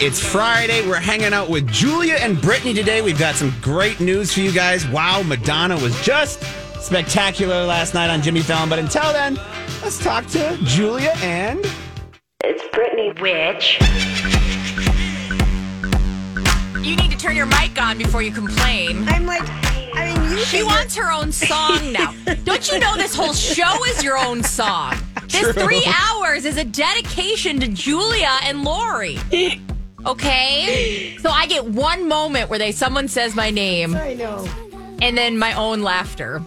It's Friday. We're hanging out with Julia and Brittany today. We've got some great news for you guys. Wow, Madonna was just spectacular last night on Jimmy Fallon. But until then, let's talk to Julia and It's Brittany Witch. You need to turn your mic on before you complain. I'm like, I mean, you She wants her own song now. Don't you know this whole show is your own song? This True. three hours is a dedication to Julia and Lori. Okay? So I get one moment where they someone says my name I know. and then my own laughter.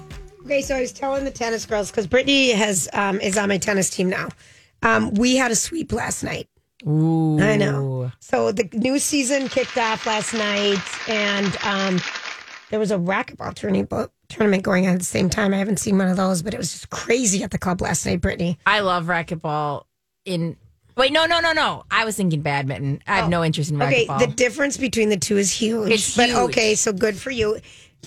Okay, so I was telling the tennis girls because Brittany has um, is on my tennis team now. Um, we had a sweep last night. Ooh. I know. So the new season kicked off last night, and um, there was a racquetball tournament tournament going on at the same time. I haven't seen one of those, but it was just crazy at the club last night, Brittany. I love racquetball in Wait, no, no, no, no. I was thinking badminton. I have no interest in Oh, Okay, the difference between the two is huge. It's but huge. okay, so good for you.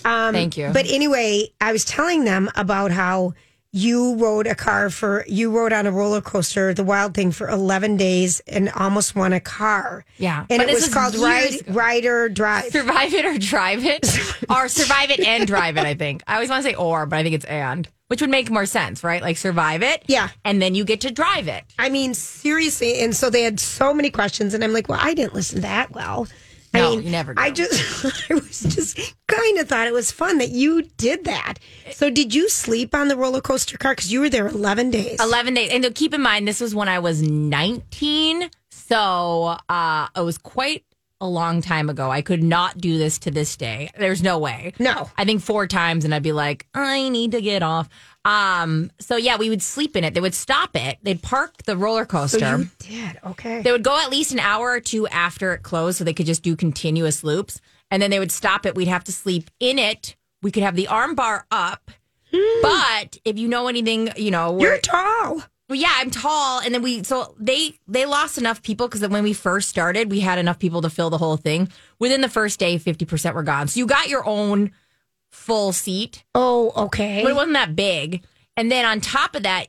Um, Thank you. But anyway, I was telling them about how you rode a car for you rode on a roller coaster, the wild thing, for eleven days and almost won a car. Yeah, and it was called Ride. Ride or Drive. Survive it or drive it, or survive it and drive it. I think I always want to say or, but I think it's and, which would make more sense, right? Like survive it, Yeah. and then you get to drive it. I mean, seriously. And so they had so many questions, and I'm like, well, I didn't listen that well. I No, mean, you never do. I just, I was just kind of thought it was fun that you did that. So, did you sleep on the roller coaster car? Because you were there 11 days. 11 days. And keep in mind, this was when I was 19. So uh, it was quite a long time ago. I could not do this to this day. There's no way. No. I think four times and I'd be like, I need to get off. Um, so yeah, we would sleep in it. They would stop it. They'd park the roller coaster. So you did. Okay. They would go at least an hour or two after it closed so they could just do continuous loops. And then they would stop it. We'd have to sleep in it. We could have the arm bar up. But if you know anything, you know, You're tall. Well, yeah, I'm tall, and then we so they they lost enough people because when we first started, we had enough people to fill the whole thing. Within the first day, fifty percent were gone. So you got your own full seat, Oh, okay. but it wasn't that big. And then on top of that,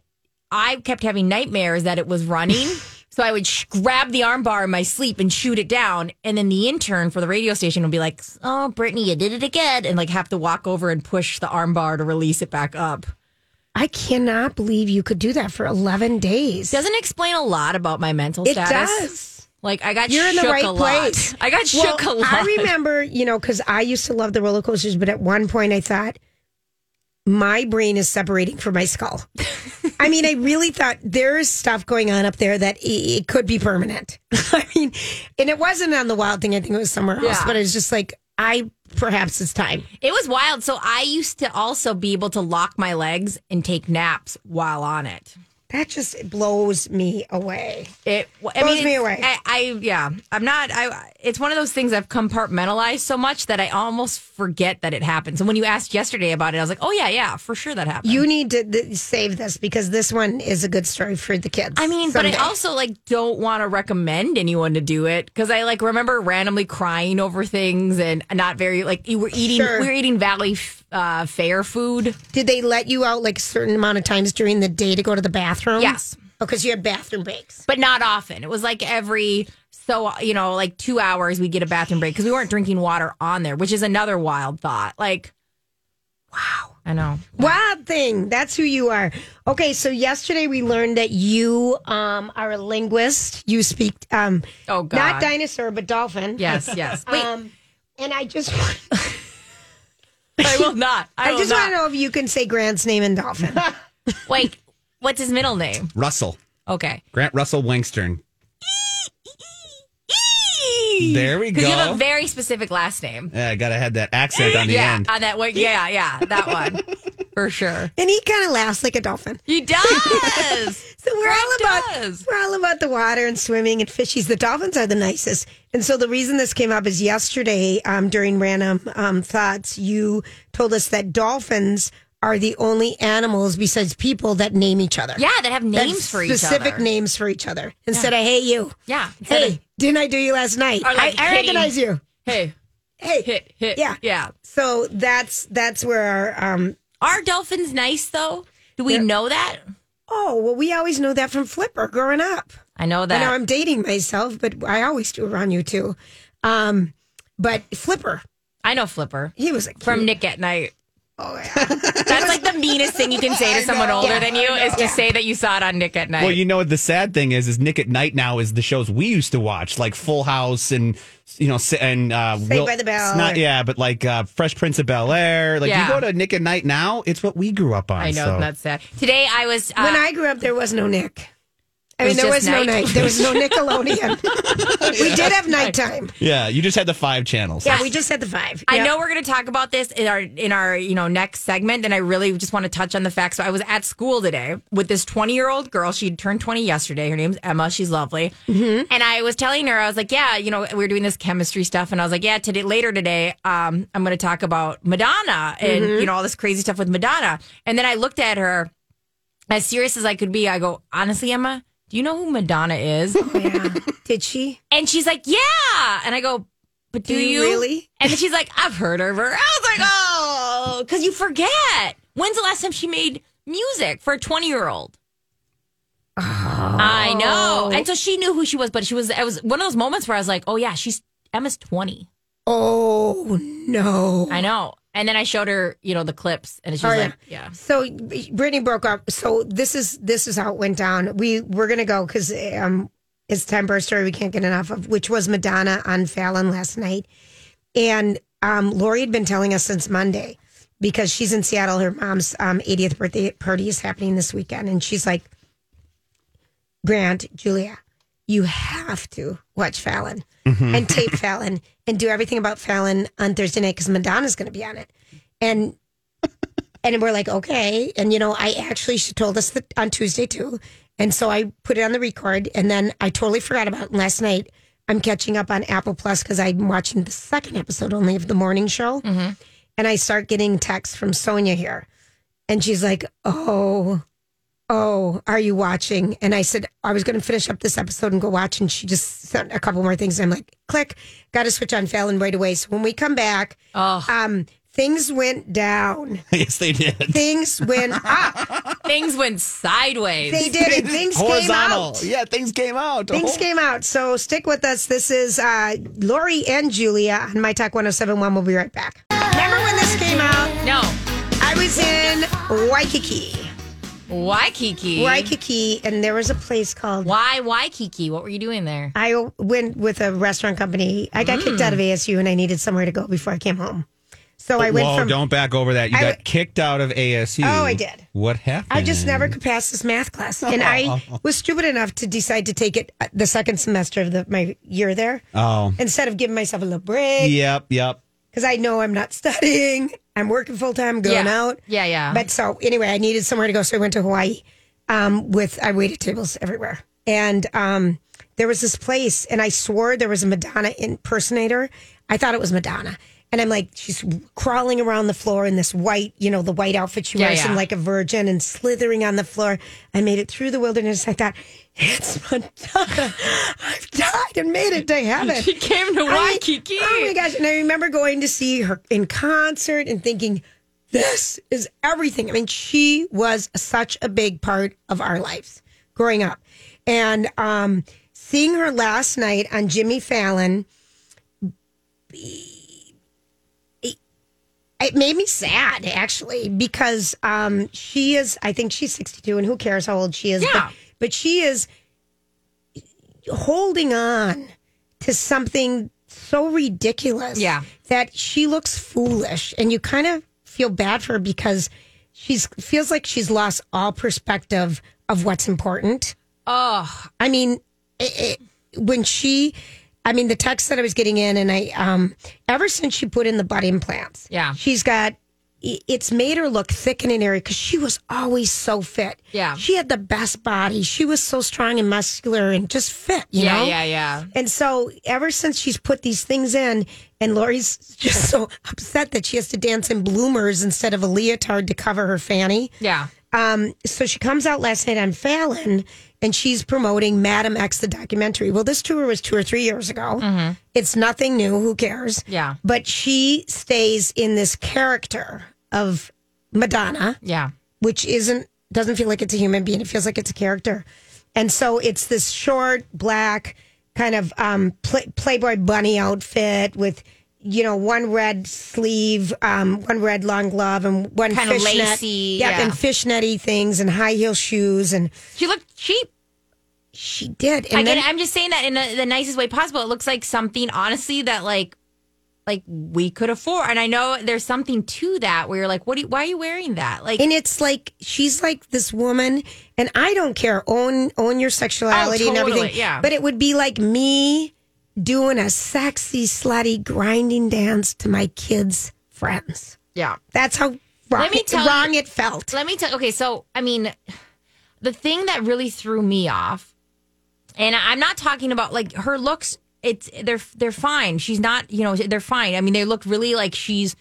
I kept having nightmares that it was running. So I would sh- grab the arm bar in my sleep and shoot it down, and then the intern for the radio station would be like, "Oh, Brittany, you did it again," and like have to walk over and push the arm bar to release it back up. I cannot believe you could do that for 11 days. Doesn't explain a lot about my mental it status. does. Like I got You're in the right place. I got shook a lot. I remember, you know, because I used to love the roller coasters, but at one point I thought my brain is separating from my skull. I mean, I really thought there's stuff going on up there that it could be permanent. I mean, and it wasn't on the wild thing. I think it was somewhere else, Yeah. but it was just like, I perhaps it's time. It was wild. So I used to also be able to lock my legs and take naps while on it. That just blows me away. It I Blows mean, me away. I, I yeah, I'm not. I. It's one of those things I've compartmentalized so much that I almost forget that it happens. And when you asked yesterday about it, I was like, oh yeah, yeah, for sure that happened. You need to th- save this because this one is a good story for the kids. I mean, someday. but I also like don't want to recommend anyone to do it because I like remember randomly crying over things and not very like you were eating. Sure. We were eating Valley uh, Fair food. Did they let you out like a certain amount of times during the day to go to the bathroom? Yes. Because you had bathroom breaks. but not often. It was like every so you know like two hours we get a bathroom break because we weren't drinking water on there, which is another wild thought. Like, wow, I know. Wild thing. That's who you are. Okay, so yesterday we learned that you um, are a linguist. You speak um, Oh, God. not dinosaur, but dolphin. Yes, yes. Wait, Um, and I just I will not. I, I will just not. want to know if you can say Grant's name in dolphin. Wait, what's his middle name? Russell. Okay. Grant Russell Wangstern. There we Because you have a very specific last name. Yeah, I gotta have that accent on the yeah, end. on that one. Yeah, yeah, that one for sure. and he kind of laughs like a dolphin. He does. So we're all Grant about does. we're all about the water and swimming and fishies. The dolphins are the nicest. And so the reason this came up is yesterday um, during random um, thoughts, you told us that dolphins are the only animals besides people that name each other. yeah, that have names for each other. specific names for each other instead of hey you. Yeah. instead Hey, of, didn't I do you last night? Or like I, I recognize you. hey, Hey, hit, hit. Yeah. yeah. So that's that's where our um. Are dolphins nice though? Do we know that? Oh well, we always know that from Flipper growing up. I know that. I that. know I'm dating myself, but I always do around you too. Um, but Flipper, I know Flipper he was like from Nick at Night. Oh yeah, That's like the meanest thing you can say to someone older than you is to say that you saw it on Nick at Night. Well, you know what the sad thing is? Is Nick at Night now is the shows we used to watch, like Full House and you know, and uh, Saved by the Bell. it's Not, yeah, but like uh, Fresh Prince of Bel Air. Like Yeah. you go to Nick at Night now, it's what we grew up on. I know so. that's sad. Today I was uh, when I grew up, there was no Nick. I mean, was there just was no night? night. There was no Nickelodeon. we did have nighttime. Yeah, you just had the five channels. Yeah, we just had the five. I Yeah. know we're going to talk about this in our in our you know next segment, and I really just want to touch on the fact. So I was at school today with this twenty year old girl. She turned twenty yesterday. Her name's Emma. She's lovely. Mm-hmm. And I was telling her, I was like, yeah, you know, we are doing this chemistry stuff, and I was like, yeah, today later today, um, I'm going to talk about Madonna and Mm-hmm. you know all this crazy stuff with Madonna. And then I looked at her as serious as I could be. I go, honestly, Emma, do you know who Madonna is? Oh, yeah. Did she? And she's like, yeah. And I go, but do, Do you you really? And then she's like, I've heard of her. I was like, oh, because you forget. When's the last time she made music for a 20 year old? I oh. know. And so she knew who she was, but she was, it was one of those moments where I was like, oh, yeah, she's, Emma's 20. Oh no! I know. And then I showed her, you know, the clips, and she Oh, was yeah. like, yeah. So Brittany broke up. So this is this is how it went down. We we're gonna go because um, it's time for a story we can't get enough of, which was Madonna on Fallon last night, and um, Lori had been telling us since Monday because she's in Seattle. Her mom's um, 80th birthday party is happening this weekend, and she's like, Grant, Julia, you have to watch Fallon mm-hmm. and tape Fallon and do everything about Fallon on Thursday night because Madonna's going to be on it. And and we're like, okay. And you know, I actually she told us that on Tuesday too. And so I put it on the record, and then I totally forgot about it. And last night. I'm catching up on Apple Plus because I'm watching the second episode only of the morning show, mm-hmm. and I start getting texts from Sonia here, and she's like, "Oh, oh, are you watching?" And I said I was going to finish up this episode and go watch, and she just sent a couple more things. I'm like, "Click, got to switch on Fallon right away." So when we come back, Oh, um, things went down. yes, they did. Things went up. things went sideways. They did it. Things came out. Yeah, things came out. Things Oh. came out. So stick with us. This is uh, Lori and Julia on My Talk 1071. We'll be right back. Remember when this came out? no. I was in Waikiki. Waikiki. Waikiki, and there was a place called. Why Waikiki? What were you doing there? I went with a restaurant company. I got kicked out of ASU and I needed somewhere to go before I came home. So I went Whoa, from. don't back over that. You I got kicked out of ASU. Oh, I did. What happened? I just never could pass this math class. And I was stupid enough to decide to take it uh, the second semester of the, my year there Oh. instead of giving myself a little break. Yep, yep. Because I know I'm not studying. I'm working full time, going Yeah. out. Yeah, yeah. But so anyway, I needed somewhere to go, so I went to Hawaii. Um, with I waited tables everywhere, and um, there was this place, and I swore there was a Madonna impersonator. I thought it was Madonna. And I'm like, she's crawling around the floor in this white, you know, the white outfit she Yeah, wears, yeah. and like a virgin, and slithering on the floor. I made it through the wilderness. I thought, it's Madonna. I've died and made it to heaven. She came to I Waikiki. oh my gosh. And I remember going to see her in concert and thinking, this is everything. I mean, she was such a big part of our lives growing up. And um, seeing her last night on Jimmy Fallon, it made me sad actually because um, she is. I think she's sixty-two, and who cares how old she is? Yeah. But, but she is holding on to something so ridiculous. Yeah. that she looks foolish, and you kind of feel bad for her because she's feels like she's lost all perspective of what's important. Oh, I mean, it, it, when she, I mean, the text that I was getting in, and I, um, ever since she put in the butt implants, Yeah. she's got. It's made her look thick in an area because she was always so fit. Yeah. she had the best body. She was so strong and muscular and just fit. You yeah, know? yeah, yeah. And so, ever since she's put these things in, and Lori's just so upset that she has to dance in bloomers instead of a leotard to cover her fanny. Yeah. Um, so she comes out last night on Fallon and she's promoting Madame X, the documentary. Well, this tour was two or three years ago. It's nothing new. Who cares? Yeah. But she stays in this character of Madonna, Yeah. which isn't, doesn't feel like it's a human being. It feels like it's a character. And so it's this short, black, kind of um, play, Playboy bunny outfit with, you know, one red sleeve, um, one red long glove, and one Kind of fishnet. lacy, Yep, yeah. and fishnetty things and high heel shoes. And She looked cheap. she did. And Again, then, I'm just saying that in a, the nicest way possible. It looks like something, honestly, that like, like we could afford. And I know there's something to that where you're like, what? Do you, why are you wearing that? Like, and it's like she's like this woman, and I don't care. Own own your sexuality and Oh, totally, everything. yeah. But it would be like me doing a sexy, slutty grinding dance to my kids' friends. yeah. That's how wrong, Let me tell wrong you- it felt. Let me tell. Okay, so I mean, the thing that really threw me off, and I'm not talking about like her looks. It's they're they're fine. She's not. You know, they're fine. I mean, they look really like she's.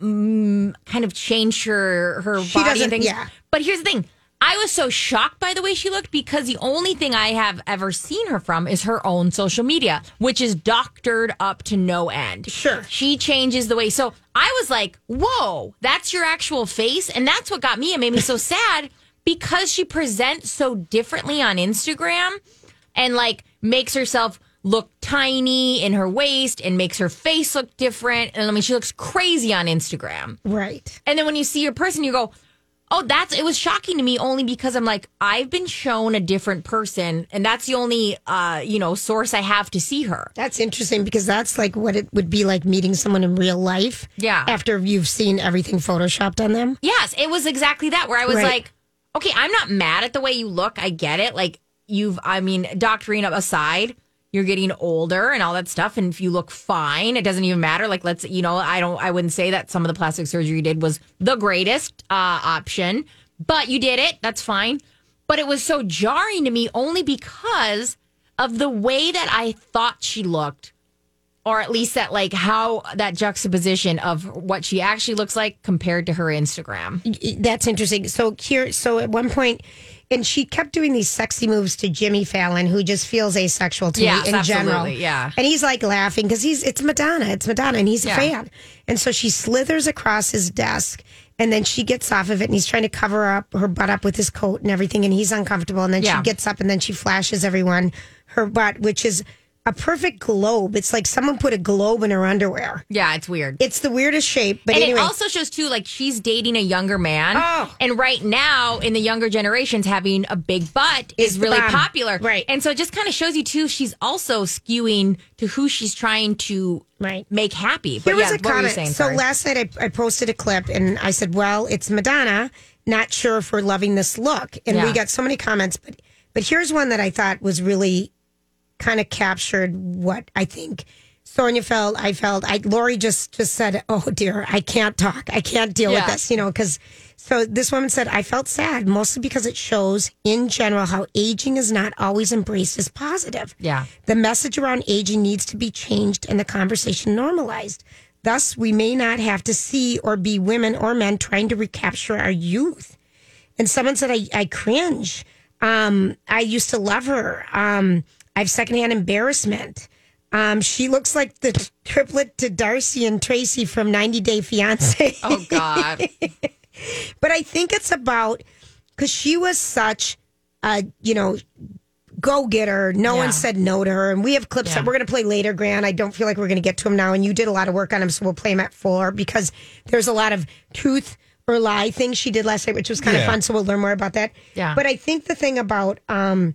Mm, kind of changed her her She body and things. yeah. But here's the thing: I was so shocked by the way she looked because the only thing I have ever seen her from is her own social media, which is doctored up to no end. Sure. She changes the way. So I was like, whoa, that's your actual face. And that's what got me. It made me so sad because she presents so differently on Instagram and like makes herself look tiny in her waist and makes her face look different. And I mean, she looks crazy on Instagram. right. And then when you see your person, you go, oh, that's, it was shocking to me only because I'm like, I've been shown a different person. And that's the only, uh, you know, source I have to see her. That's interesting because that's like what it would be like meeting someone in real life. Yeah. After you've seen everything photoshopped on them. Yes, it was exactly that where I was Right. like, okay, I'm not mad at the way you look. I get it. Like you've, I mean, doctoring aside, you're getting older and all that stuff. And if you look fine, it doesn't even matter. Like, let's, you know, I don't, I wouldn't say that some of the plastic surgery you did was the greatest uh, option, but you did it. That's fine. But it was so jarring to me only because of the way that I thought she looked or at least that like how that juxtaposition of what she actually looks like compared to her Instagram. That's interesting. So here, so at one point, and she kept doing these sexy moves to Jimmy Fallon, who just feels asexual to Yes, me in general. yeah. and he's like laughing because he's it's Madonna, it's Madonna, and he's a Yeah. fan. And so she slithers across his desk, and then she gets off of it, and he's trying to cover up her butt up with his coat and everything, and he's uncomfortable. And then Yeah. she gets up, and then she flashes everyone her butt, which is a perfect globe. It's like someone put a globe in her underwear. Yeah, it's weird. It's the weirdest shape, but and anyway. it also shows too, like she's dating a younger man. Oh. And right now, in the younger generations, having a big butt is Is really bomb. popular. Right. And so it just kind of shows you too, she's also skewing to who she's trying to Right. make happy. But Here was yeah, a were you comment. saying? so Sorry. last night I, I posted a clip and I said, "Well, it's Madonna. Not sure if we're loving this look." And we got so many comments, but but here's one that I thought was really kind of captured what I think Sonia felt. I felt. I Lori just just said, "Oh dear, I can't talk. I can't deal Yeah. with this." You know, because. So this woman said, I felt sad mostly because it shows in general how aging is not always embraced as positive. Yeah. The message around aging needs to be changed and the conversation normalized. Thus, we may not have to see or be women or men trying to recapture our youth. And someone said, I, I cringe. Um, I used to love her. Um, I have secondhand embarrassment. Um, she looks like the triplet to Darcey and Tracy from 90 Day Fiance. oh God. But I think it's about because she was such a, you know, go get her. No Yeah. one said no to her. And we have clips Yeah. that we're going to play later, Grant. I don't feel like we're going to get to them now. And you did a lot of work on them, so we'll play them at four because there's a lot of truth or lie things she did last night, which was kind of Yeah. fun. So we'll learn more about that. Yeah. But I think the thing about, um,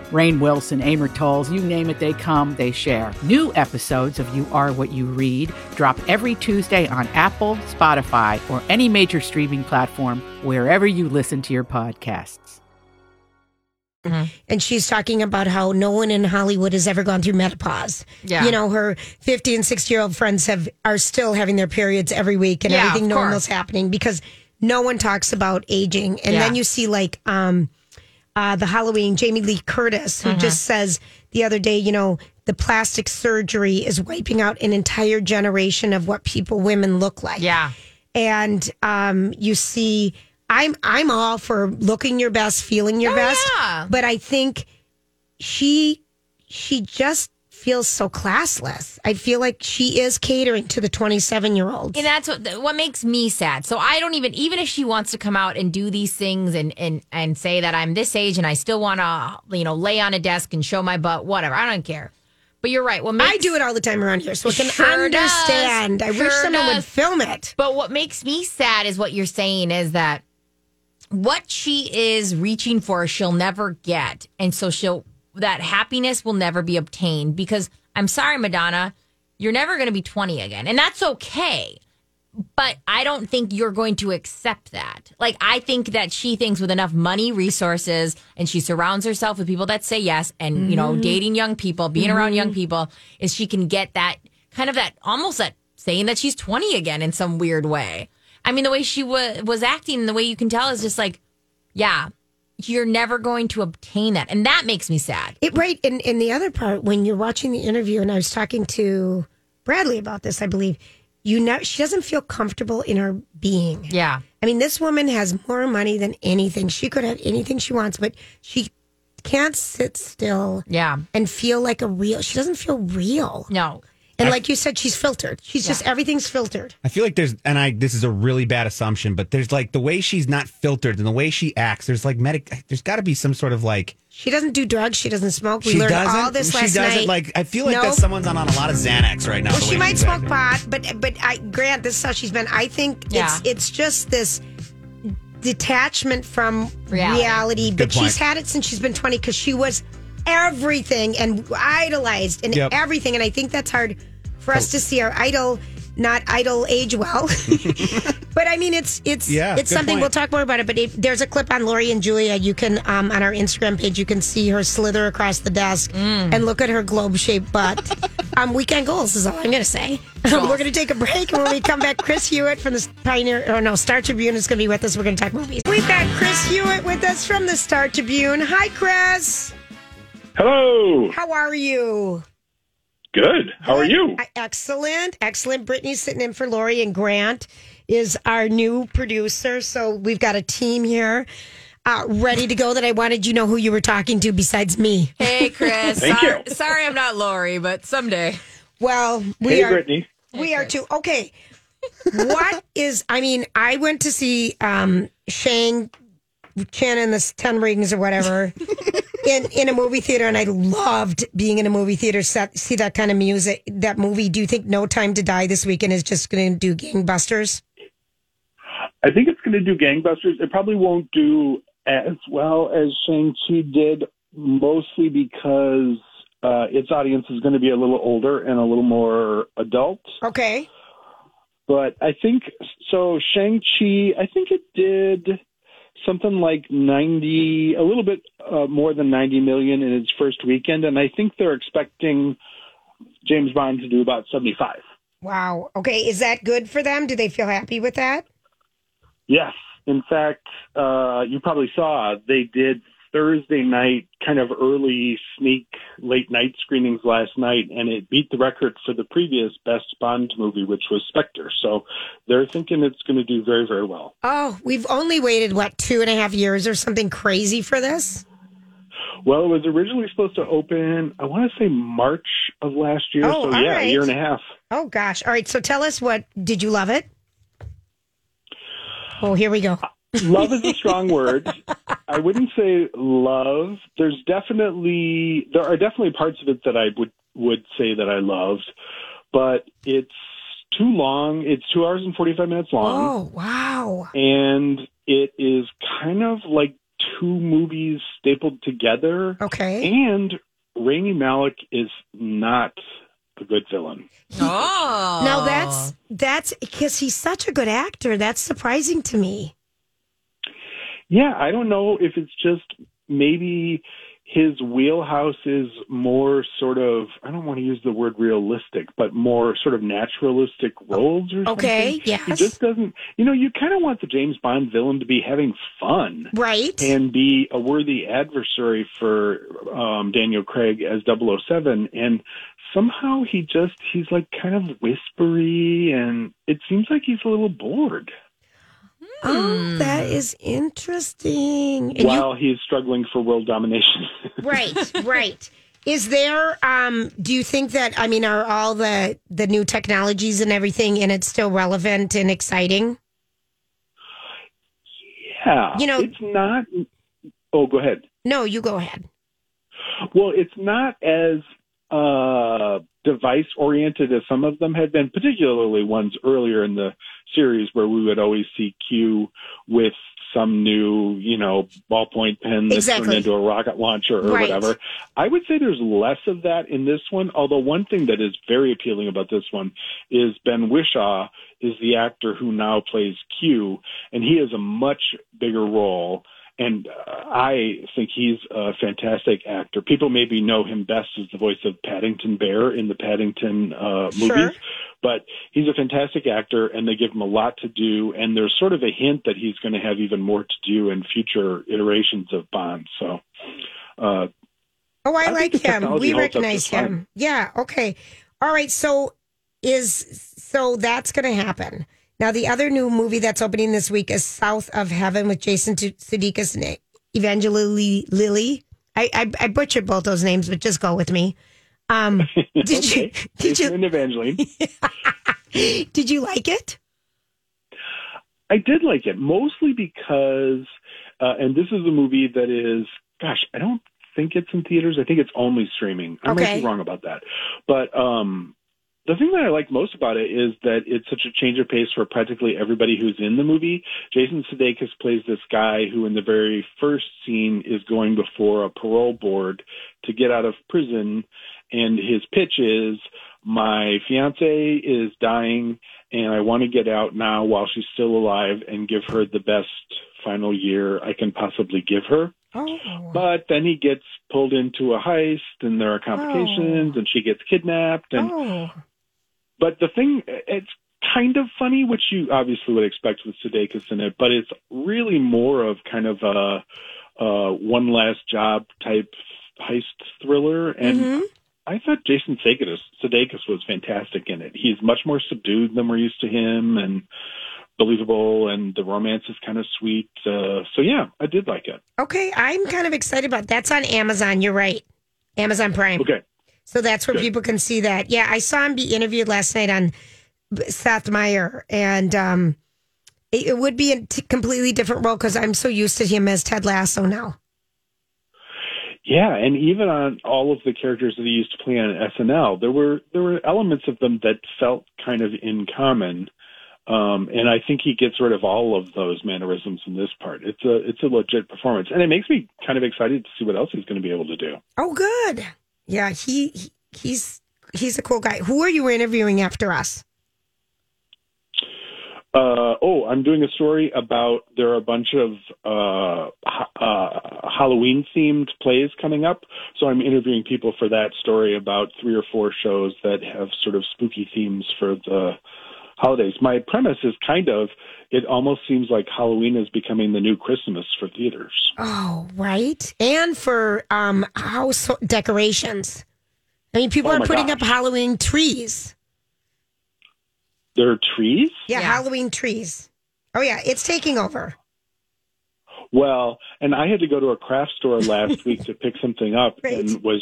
Rainn Wilson, Amor Towles, you name it, they come, they share. New episodes of You Are What You Read drop every Tuesday on Apple, Spotify, or any major streaming platform wherever you listen to your podcasts. and she's talking about how no one in Hollywood has ever gone through menopause. Yeah. You know, her 50 and 60 year old friends have are still having their periods every week and Yeah, everything of normal's course. happening because no one talks about aging. And then you see like um uh the Halloween Jamie Lee Curtis Mm-hmm. who just says the other day, you know, the plastic surgery is wiping out an entire generation of what people women look like Yeah. and um, you see i'm i'm all for looking your best feeling your Oh, best yeah. but i think she she just feels so classless i feel like she is catering to the 27 year olds And that's what what makes me sad. So I don't even even if she wants to come out and do these things and and and say that I'm this age and I still want to you know lay on a desk and show my butt, whatever. I don't care. But you're right. What makes i do it all the time around here so i can Sure does. understand i wish Sure someone would film it But what makes me sad is what you're saying is that what she is reaching for, she'll never get. And so she'll, that happiness will never be obtained because I'm sorry, Madonna, you're never going to be 20 again. And that's okay. But I don't think you're going to accept that. Like, I think that she thinks with enough money, resources, and she surrounds herself with people that say yes and, you know, mm-hmm. dating young people, being around young mm-hmm. people, is she can get that kind of that almost that saying that she's 20 again in some weird way. I mean, the way she wa- was acting and the way you can tell is just like, yeah, you're never going to obtain that. And that makes me sad. It right, and and the other part when you're watching the interview, and I was talking to Bradley about this, I believe you know she doesn't feel comfortable in her being. Yeah. I mean, this woman has more money than anything. She could have anything she wants, but she can't sit still Yeah. and feel like a real. She doesn't feel real. No. And like you said, she's filtered. She's just everything's filtered. I feel like there's, and I this is a really bad assumption, but there's like the way she's not filtered and the way she acts. There's like medic. There's got to be some sort of like She doesn't do drugs. She doesn't smoke. We she learned doesn't. all this she last doesn't night. like. I feel like No. that someone's on, on a lot of Xanax right now. Well, she might smoke acting. pot, but but I grant this is how she's been. I think Yeah. it's it's just this detachment from Reality. reality. but point. she's had it since she's been twenty because she was everything and idolized and Yep. everything. And I think that's hard for us to see our idol not idol age well. but I mean, it's it's Yeah, it's good something point. we'll talk more about it. But it, there's a clip on Lori and Julia. You can um, on our Instagram page. You can see her slither across the desk Mm. and look at her globe shaped butt. um, weekend goals is all I'm going to say. We're going to take a break, and when we come back, Chris Hewitt from the Pioneer or no Star Tribune is going to be with us. We're going to talk movies. We've got Chris Hewitt with us from the Star Tribune. Hi, Chris. Hello. How are you? Good. How are you? Excellent, excellent. Brittany's sitting in for Lori, and Grant is our new producer. So we've got a team here uh, ready to go. That I wanted you to know who you were talking to besides me. Hey, Chris. Thank sorry, you. sorry I'm not Lori, but someday. Well, we Hey, are. Brittany. We are too. Okay. what is, I mean, I went to see um Shang Chen and the Ten Rings or whatever in, in a movie theater, and I loved being in a movie theater, set, see that kind of music, that movie. Do you think No Time to Die this weekend is just going to do gangbusters? I think it's going to do gangbusters. It probably won't do as well as Shang-Chi did, mostly because uh, its audience is going to be a little older and a little more adult. Okay. But I think so. Shang-Chi, I think it did something like 90, a little bit uh, more than 90 million in its first weekend, and I think they're expecting James Bond to do about 75. Wow. Okay. Is that good for them? Do they feel happy with that? Yes. In fact, uh, you probably saw they did Thursday night, kind of early sneak late night screenings last night, and it beat the record for the previous best Bond movie, which was Spectre. So they're thinking it's going to do very, very well. Oh, we've only waited, what, two and a half years or something crazy for this? Well, it was originally supposed to open, I want to say March of last year. Oh, so, yeah, right. a year and a half. Oh, gosh. All right. So tell us what, did you love it? Oh, here we go. Love is a strong word. I wouldn't say love. There's definitely there are definitely parts of it that I would would say that I loved, but it's too long. It's two hours and forty five minutes long, Oh, wow. and it is kind of like two movies stapled together. Okay. And Rami Malek is not a good villain. Oh. Now that's, that's because he's such a good actor. That's surprising to me. Yeah, I don't know if it's just maybe his wheelhouse is more sort of I don't want to use the word realistic, but more sort of naturalistic roles or Okay, something. yes. He just doesn't you know, you kinda want the James Bond villain to be having fun. Right. And be a worthy adversary for um Daniel Craig as 007 and somehow he just he's like kind of whispery and it seems like he's a little bored. Oh, that is interesting. And while he's struggling for world domination. right, right. Is there? Um, do you think that? I mean, are all the the new technologies and everything in it still relevant and exciting? yeah. You know- it's not. Oh, go ahead. No, you go ahead. Well, it's not as uh, device oriented as some of them had been, particularly ones earlier in the series where we would always see Q with some new, you know, ballpoint pen that's Exactly. turned into a rocket launcher or Right. whatever. I would say there's less of that in this one, although one thing that is very appealing about this one is Ben Whishaw is the actor who now plays Q, and he has a much bigger role. And uh, I think he's a fantastic actor. People maybe know him best as the voice of Paddington Bear in the Paddington uh, Sure. movies, but he's a fantastic actor, and they give him a lot to do. And there's sort of a hint that he's going to have even more to do in future iterations of Bond. So, uh, Oh, I, I like him. We recognize him. Yeah. Okay. All right. So is so that's going to happen. Now, the other new movie that's opening this week is South of Heaven with Jason Sudeikis and Evangeline Lilly. I, I I butchered both those names, but just go with me. Um, did you did Jason you and Evangeline. did you like it? I did like it mostly because, uh, and this is a movie that is, gosh, I don't think it's in theaters. I think it's only streaming. I might be wrong about that. But um, the thing that I like most about it is that it's such a change of pace for practically everybody who's in the movie. Jason Sudeikis plays this guy who, in the very first scene, is going before a parole board to get out of prison, and his pitch is, "My fiance is dying, and I want to get out now while she's still alive and give her the best final year I can possibly give her." Oh, But then he gets pulled into a heist, and there are complications, oh. and she gets kidnapped, and oh, but the thing, it's kind of funny, which you obviously would expect with Sudeikis in it, but it's really more of kind of a, a one last job type heist thriller. And Mhm. I thought Jason Sudeikis, Sudeikis was fantastic in it. He's much more subdued than we're used to him, and believable, and the romance is kind of sweet. Uh, so yeah, I did like it. okay. I'm kind of excited about that's on Amazon. You're right, Amazon Prime. Okay. So that's where Good. people can see that. Yeah, I saw him be interviewed last night on Seth Meyer, and um, it, it would be a t- completely different role because I'm so used to him as Ted Lasso now. Yeah, and even on all of the characters that he used to play on SNL, there were there were elements of them that felt kind of in common. Um, and I think he gets rid of all of those mannerisms in this part. It's a it's a legit performance, and it makes me kind of excited to see what else he's going to be able to do. Oh, good. Yeah, he, he he's he's a cool guy. Who are you interviewing after us? Uh, oh, I'm doing a story about there are a bunch of uh, uh, Halloween themed plays coming up. So I'm interviewing people for that story about three or four shows that have sort of spooky themes for the holidays. My premise is kind of it almost seems like Halloween is becoming the new Christmas for theaters. Oh, right. And for um house decorations. I mean, people Oh are putting gosh. up Halloween trees. There are trees? Yeah, Halloween trees. Oh yeah, it's taking over. Well, and I had to go to a craft store last week to pick something up Right. and was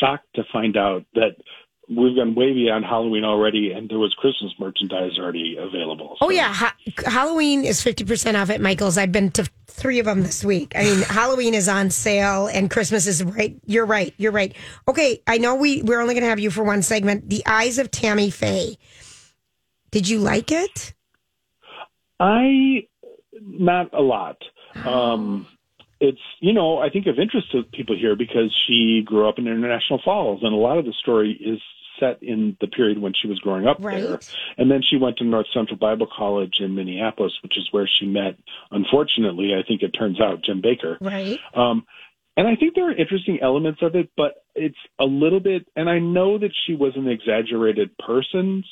shocked to find out that we've gone way beyond Halloween already and there was Christmas merchandise already available. Oh yeah, ha- Halloween is fifty percent off at Michael's. I've been to three of them this week. I mean, Halloween is on sale, and Christmas is right. You're right. You're right. Okay, I know we we're only going to have you for one segment. The Eyes of Tammy Faye. Did you like it? I not a lot. Um, it's you know I think of interest to people here because she grew up in International Falls, and a lot of the story is set in the period when she was growing up there. And then she went to North Central Bible College in Minneapolis, which is where she met. Unfortunately, I think it turns out Jim Bakker. Right. Um, and I think there are interesting elements of it, but it's a little bit, and I know that she was an exaggerated person,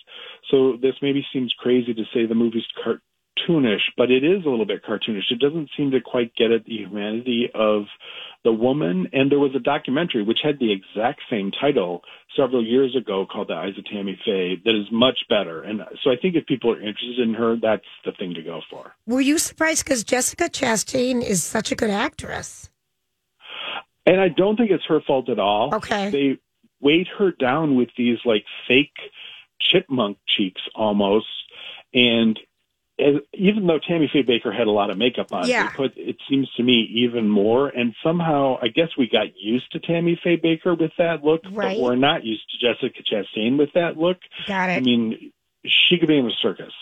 so this maybe seems crazy to say the movie's cartoonish, but it is a little bit cartoonish. It doesn't seem to quite get at the humanity of the woman. And there was a documentary which had the exact same title several years ago called The Eyes of Tammy Faye that is much better. And so I think if people are interested in her, that's the thing to go for. Were you surprised because Jessica Chastain is such a good actress? And I don't think it's her fault at all. Okay. They weighed her down with these like fake chipmunk cheeks almost. And as, even though Tammy Faye Bakker had a lot of makeup on, Yeah. they put, it seems to me, even more. And somehow, I guess we got used to Tammy Faye Bakker with that look, Right. but we're not used to Jessica Chastain with that look. Got it. I mean, she could be in a circus.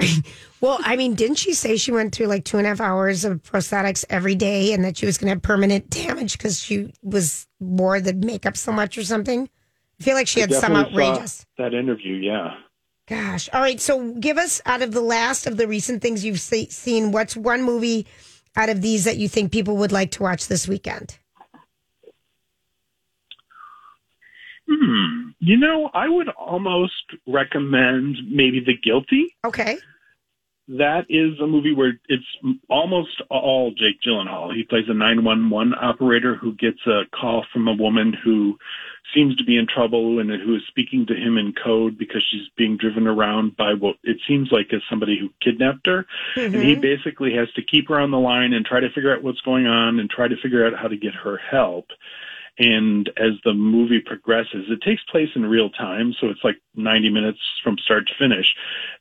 Well, I mean, didn't she say she went through like two and a half hours of prosthetics every day and that she was going to have permanent damage because she was wore the makeup so much or something? I feel like she had some outrageous. That interview, yeah. Gosh. All right. So give us out of the last of the recent things you've se- seen, what's one movie out of these that you think people would like to watch this weekend? Hmm. You know, I would almost recommend maybe The Guilty. Okay. That is a movie where it's almost all Jake Gyllenhaal. He plays a 911 operator who gets a call from a woman who seems to be in trouble and who is speaking to him in code because she's being driven around by what it seems like is somebody who kidnapped her. And he mm-hmm. basically has to keep her on the line and try to figure out what's going on and try to figure out how to get her help. And as the movie progresses, it takes place in real time, so it's like 90 minutes from start to finish.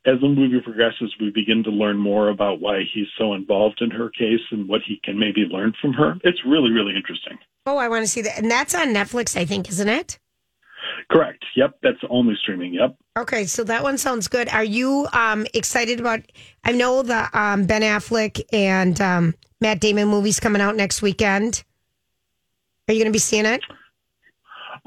As the movie progresses, we begin to learn more about why he's so involved in her case and what he can maybe learn from her. It's really, really interesting. Oh, I want to see that. And that's on Netflix, I think, isn't it? Correct. Yep, that's only streaming. Yep. Okay, so that one sounds good. Are you um, excited about? I know the um, Ben Affleck and um, Matt Damon movies coming out next weekend. Are you going to be seeing it?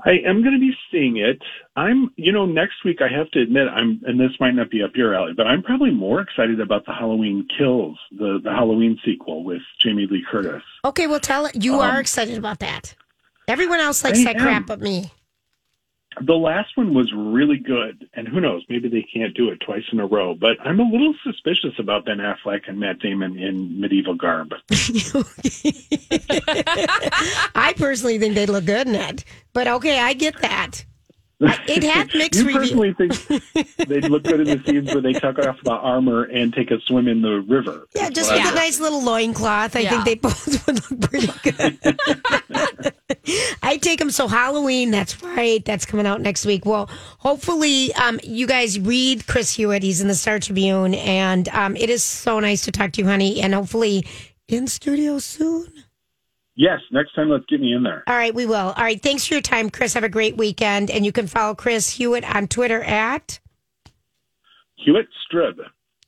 I am going to be seeing it. I'm, you know, next week I have to admit I'm, and this might not be up your alley, but I'm probably more excited about the Halloween Kills, the the Halloween sequel with Jamie Lee Curtis. Okay, well, tell it you Um, are excited about that. Everyone else likes I that am. crap but me. The last one was really good, and who knows, maybe they can't do it twice in a row. But I'm a little suspicious about Ben Affleck and Matt Damon in medieval garb. I personally think they look good in it, but okay, I get that. It had mixed you reviews. personally think they'd look good in the scenes where they tuck off the armor and take a swim in the river. Yeah, just Well, with a nice little loincloth. I Yeah. think they both would look pretty good. I take them. So Halloween, that's right. That's coming out next week. Well, hopefully, um, you guys read Chris Hewitt. He's in the Star Tribune, and um, it is so nice to talk to you, honey. And hopefully, in studio soon. Yes, next time let's get me in there. All right, we will. All right, thanks for your time, Chris. Have a great weekend, and you can follow Chris Hewitt on Twitter at. Hewitt Strib.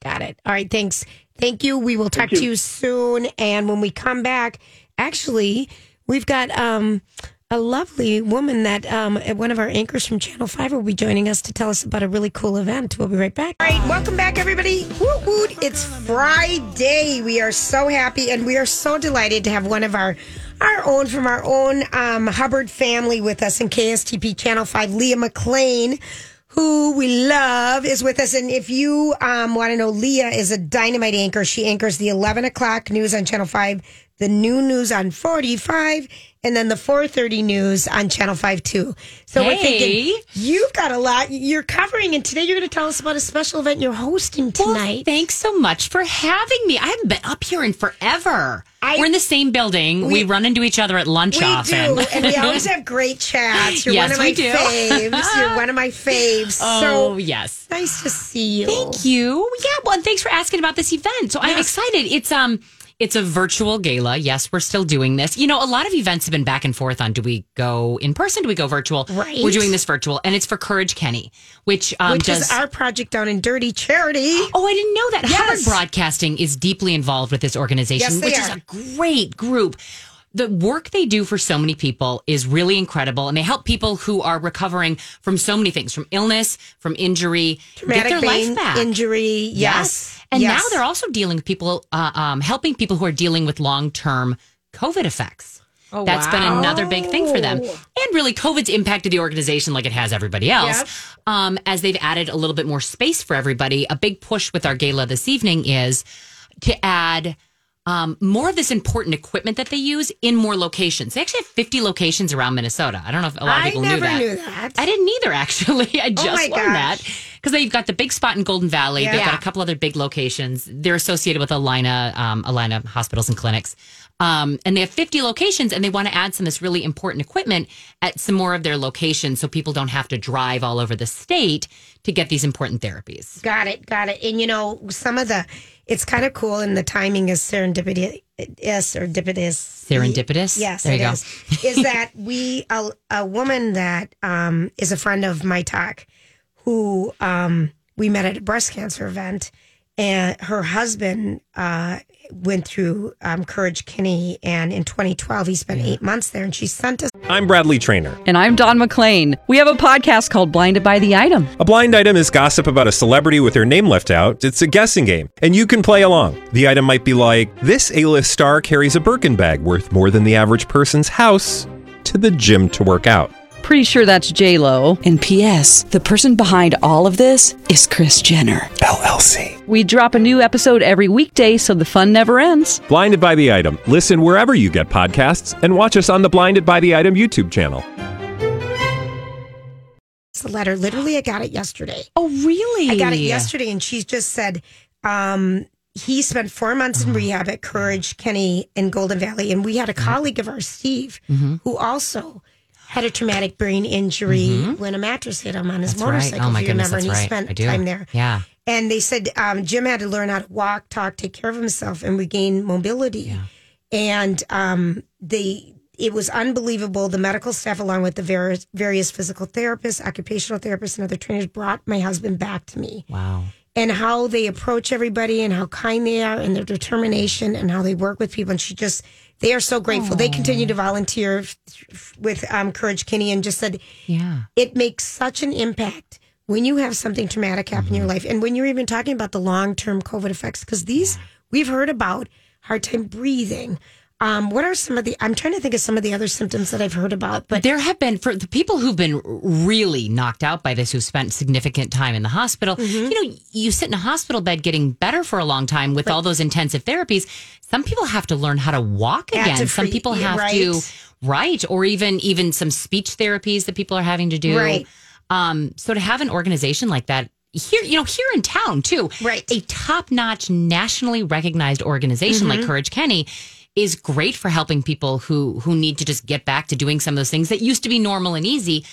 Got it. All right. Thanks. Thank you. We will talk Thank to you. you soon. And when we come back, actually, we've got um, a lovely woman that um, one of our anchors from Channel 5 will be joining us to tell us about a really cool event. We'll be right back. All right, welcome back, everybody. Woot. It's Friday. We are so happy and we are so delighted to have one of our our own from our own um, Hubbard family with us in KSTP Channel 5, Leah McLean, who we love, is with us. And if you um, want to know, Leah is a dynamite anchor. She anchors the 11 o'clock news on Channel 5, the new news on 45, and then the 4.30 news on Channel 5 too. So we're thinking, you've got a lot you're covering, and today you're going to tell us about a special event you're hosting Well, tonight. thanks so much for having me. I haven't been up here in forever. I- We're in the same building. We, We- run into each other at lunch We often. do, and we always have great chats. You're Yes, one of my do. faves. You're one of my faves. oh, so yes. nice to see you. Thank you. Yeah, well, and thanks for asking about this event. So I'm excited. It's um it's a virtual gala. Yes, we're still doing this. You know, a lot of events have been back and forth on do we go in person, do we go virtual? Right. We're doing this virtual and it's for Courage Kenny, which um Which does is our project down in Dirty Charity. Oh, I didn't know that. Yes. Hubbard Broadcasting is deeply involved with this organization, Yes, they which are. is a great group. The work they do for so many people is really incredible, and they help people who are recovering from so many things, from illness, from injury, Traumatic get their brain life back. injury. Yes. And Yes. now they're also dealing with people, uh, um, helping people who are dealing with long term COVID effects. Oh, That's been another big thing for them. And really, COVID's impacted the organization like it has everybody else. Yep. Um, as they've added a little bit more space for everybody, a big push with our gala this evening is to add um, more of this important equipment that they use in more locations. They actually have 50 locations around Minnesota. I don't know if a lot of people knew that. knew that. I didn't either, actually. I just Oh learned that gosh. Because they've got the big spot in Golden Valley. They've got a couple other big locations. They're associated with Allina, um, Allina hospitals and clinics. Um, and they have 50 locations and they want to add some of this really important equipment at some more of their locations so people don't have to drive all over the state to get these important therapies. Got it. Got it. And you know, some of the, it's kind of cool, and the timing is serendipitous or dipitous. Serendipitous? Yes, There it you go. is. is that we a, a woman that um, is a friend of my talk, who um, we met at a breast cancer event, and her husband uh, went through um, Courage Kenny, and in 2012 he spent eight months there, and she sent us. I'm Bradley Trainer. And I'm Don McClain. We have a podcast called Blinded by the Item. A blind item is gossip about a celebrity with their name left out. It's a guessing game, and you can play along. The item might be like this: A-list star carries a Birkin bag worth more than the average person's house to the gym to work out. Pretty sure that's J Lo. And P.S. The person behind all of this is Kris Jenner. LLC. We drop a new episode every weekday, so the fun never ends. Blinded by the item. Listen wherever you get podcasts, and watch us on the Blinded by the Item YouTube channel. It's The letter, literally, I got it yesterday. Oh, really? I got it yesterday, and she just said um, he spent four months in rehab at Courage Kenny in Golden Valley, and we had a colleague of ours, Steve, Mm-hmm. who also had a traumatic brain injury when a mattress hit him on his Mm-hmm. That's right. motorcycle. Oh, my if you goodness, remember, and he right. spent time there. Yeah. And they said um, Jim had to learn how to walk, talk, take care of himself, and regain mobility. Yeah. And um, they, it was unbelievable. The medical staff, along with the various, various physical therapists, occupational therapists, and other trainers, brought my husband back to me. Wow. And how they approach everybody, and how kind they are, and their determination, and how they work with people. And she just, they are so grateful. They continue to volunteer f- f- with um, Courage Kenny, and just said, Yeah. it makes such an impact when you have something traumatic happen in your life and when you're even talking about the long-term covid effects because these we've heard about hard time breathing um, what are some of the i'm trying to think of some of the other symptoms that i've heard about but there have been for the people who've been really knocked out by this who spent significant time in the hospital Mm-hmm. you know you sit in a hospital bed getting better for a long time with all those intensive therapies some people have to learn how to walk Have to again some people have right. to write, or even even some speech therapies that people are having to do Right. um so to have an organization like that here you know here in town too Right. a top-notch nationally recognized organization Mm-hmm. like courage kenny is great for helping people who who need to just get back to doing some of those things that used to be normal and easy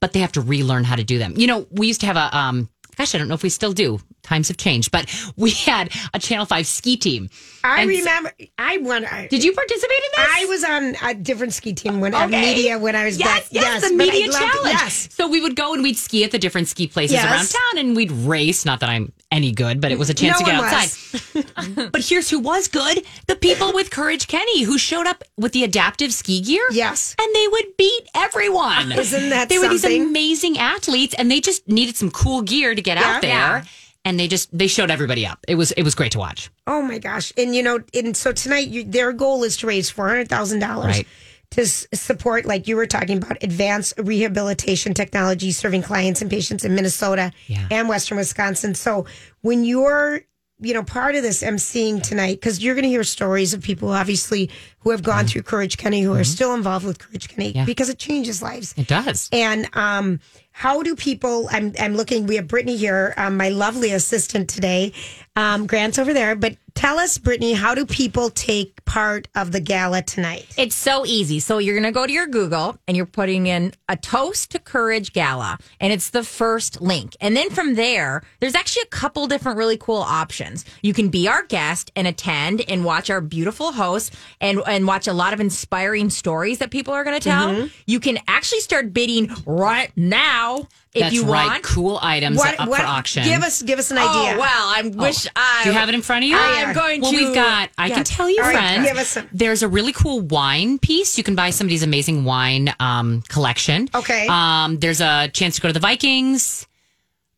but they have to relearn how to do them. You know we used to have a um gosh i don't know if we still do times have changed but we had a channel 5 ski team i And- remember i won I, did you participate in this I was on a different ski team when uh, Okay. media when i was Yes, back yes, the but I media challenge. yes So we would go and we'd ski at the different ski places Yes. around town and we'd race. Not that I'm any good, but it was a chance No to get outside. but here's who was good: the people with Courage Kenny, who showed up with the adaptive ski gear. Yes, and they would beat everyone. Isn't that they were these amazing athletes, and they just needed some cool gear to get Yeah. out there. Yeah. And they just they showed everybody up. It was it was great to watch. Oh my gosh! And you know, and so tonight you, their goal is to raise four hundred thousand dollars to s- support, like you were talking about, advanced rehabilitation technology serving clients and patients in Minnesota and Western Wisconsin. So when you're you know, part of this I'm seeing tonight because you're going to hear stories of people, obviously, who have gone through Courage Kenny, who are still involved with Courage Kenny Mm-hmm. Yeah. because it changes lives. It does. And um, how do people? I'm I'm looking. We have Brittany here, um, my lovely assistant today. Um, Grant's over there. But tell us, Brittany, how do people take part of the gala tonight? It's so easy. So you're going to go to your Google and you're putting in a toast to courage gala and it's the first link. And then from there, there's actually a couple different really cool options. You can be our guest and attend and watch our beautiful hosts and, and watch a lot of inspiring stories that people are going to tell. Mhm. You can actually start bidding right now if That's you right. want. Cool items What- up what- for auction. give us- give us an idea. Oh, well, I wish I. Do you have it in front of you? I'm going well, to. we've got. I Yeah. can tell you, All right, friend. give us some. There's a really cool wine piece. You can buy somebody's amazing wine um, collection. Okay. Um, there's a chance to go to the Vikings.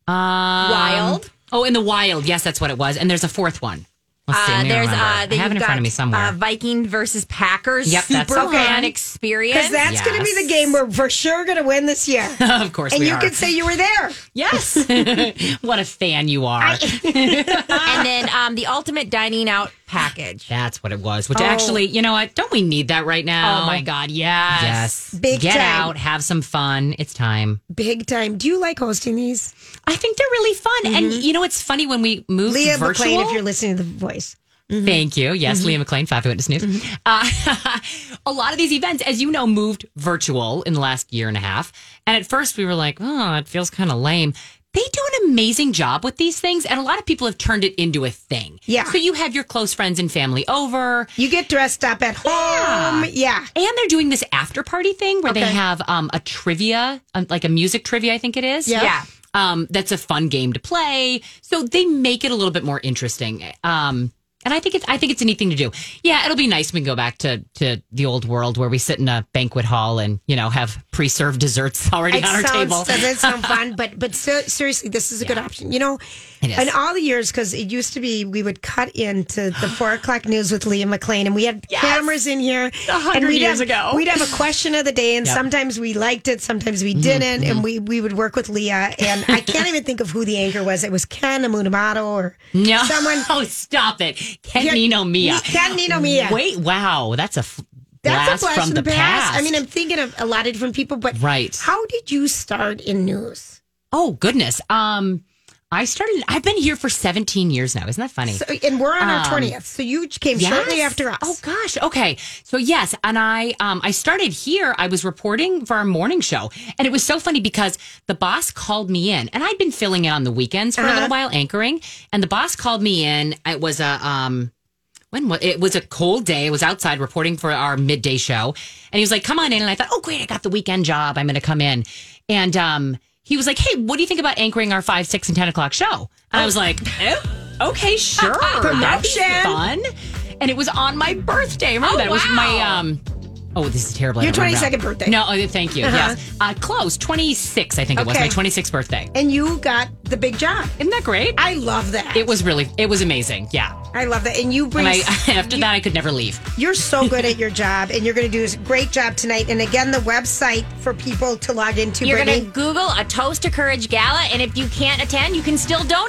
Um, Wild. Oh, in the wild. Yes, that's what it was. And there's a fourth one. Let's see. Uh, there's uh, I have it in front of me somewhere. Uh, Viking versus Packers. Yep, super the one. fan experience. Because that's going to be the game we're for sure going to win this year. of course, and we you are. can say you were there. Yes. what a fan you are. and then um, the ultimate dining out package. That's what it was. Which Oh. actually, you know what? Don't we need that right now? Oh my God, yes. Yes. Big Get time. out, have some fun. It's time. Big time. Do you like hosting these? I think they're really fun. And you know, it's funny when we moved Leah virtual. McLean, if you're listening to the voice. Thank you. Yes, Mhm. Leah McLean, Five Eyewitness News. Uh, a lot of these events, as you know, moved virtual in the last year and a half. And at first we were like, oh, it feels kind of lame. They do an amazing job with these things, and a lot of people have turned it into a thing. Yeah. So you have your close friends and family over. You get dressed up at home. Yeah. And they're doing this after party thing where they have um, a trivia, um, like a music trivia, I think it is. Yeah. Yeah. Um, that's a fun game to play. So they make it a little bit more interesting. Um, and I think it's I think it's a neat thing to do. Yeah, it'll be nice when we go back to to the old world where we sit in a banquet hall and you know have pre served desserts already It on our sounds, table. Doesn't sound fun, but but ser- seriously, this is a good option. You know, In all the years, because it used to be, we would cut into the four o'clock news with Leah McLean, and we had cameras in here. hundred years have, ago. we'd have a question of the day, and Yep. sometimes we liked it, sometimes we Mm-hmm, didn't, and we we would work with Leah. And I can't even think of who the anchor was. It was Ken Amunamato or no, someone. Oh, stop it, Ken Yeah, Nino Mia. Ken Nino Mia. Wait, wow, that's a f- That's blast a flash from the, the, past. past. I mean, I'm thinking of a lot of different people, but Right. How did you start in news? Oh goodness. Um, I started. I've been here for 17 years now. Isn't that funny? So, and we're on our Um, twentieth, so you came shortly after us. Oh gosh. Okay. So yes, and I um I started here. I was reporting for our morning show, and it was so funny because the boss called me in, and I'd been filling in on the weekends for a Uh-huh. little while anchoring, and the boss called me in. It was a um. When was it was a cold day. I was outside reporting for our midday show, and he was like, "Come on in." And I thought, "Oh, great! I got the weekend job. I'm going to come in." And um, he was like, "Hey, what do you think about anchoring our five, six, and ten o'clock show?" And I was like, oh, "Okay, sure, that'd be fun." And it was on my birthday. Remember Oh, that? It was my um. Oh, this is terrible. I Your don't remember 22nd that. birthday. No, oh, thank you. Uh-huh. Yes, uh, close. Twenty six, I think it was Okay. my twenty sixth birthday. And you got the big job. Isn't that great? I love that. It was really, it was amazing. Yeah. I love that. And you bring. And I, after that, I could never leave. You're so good at your job, and you're going to do a great job tonight. And again, the website for people to log into. You're Brittany. going to Google a Toast to Courage Gala, and if you can't attend, you can still donate.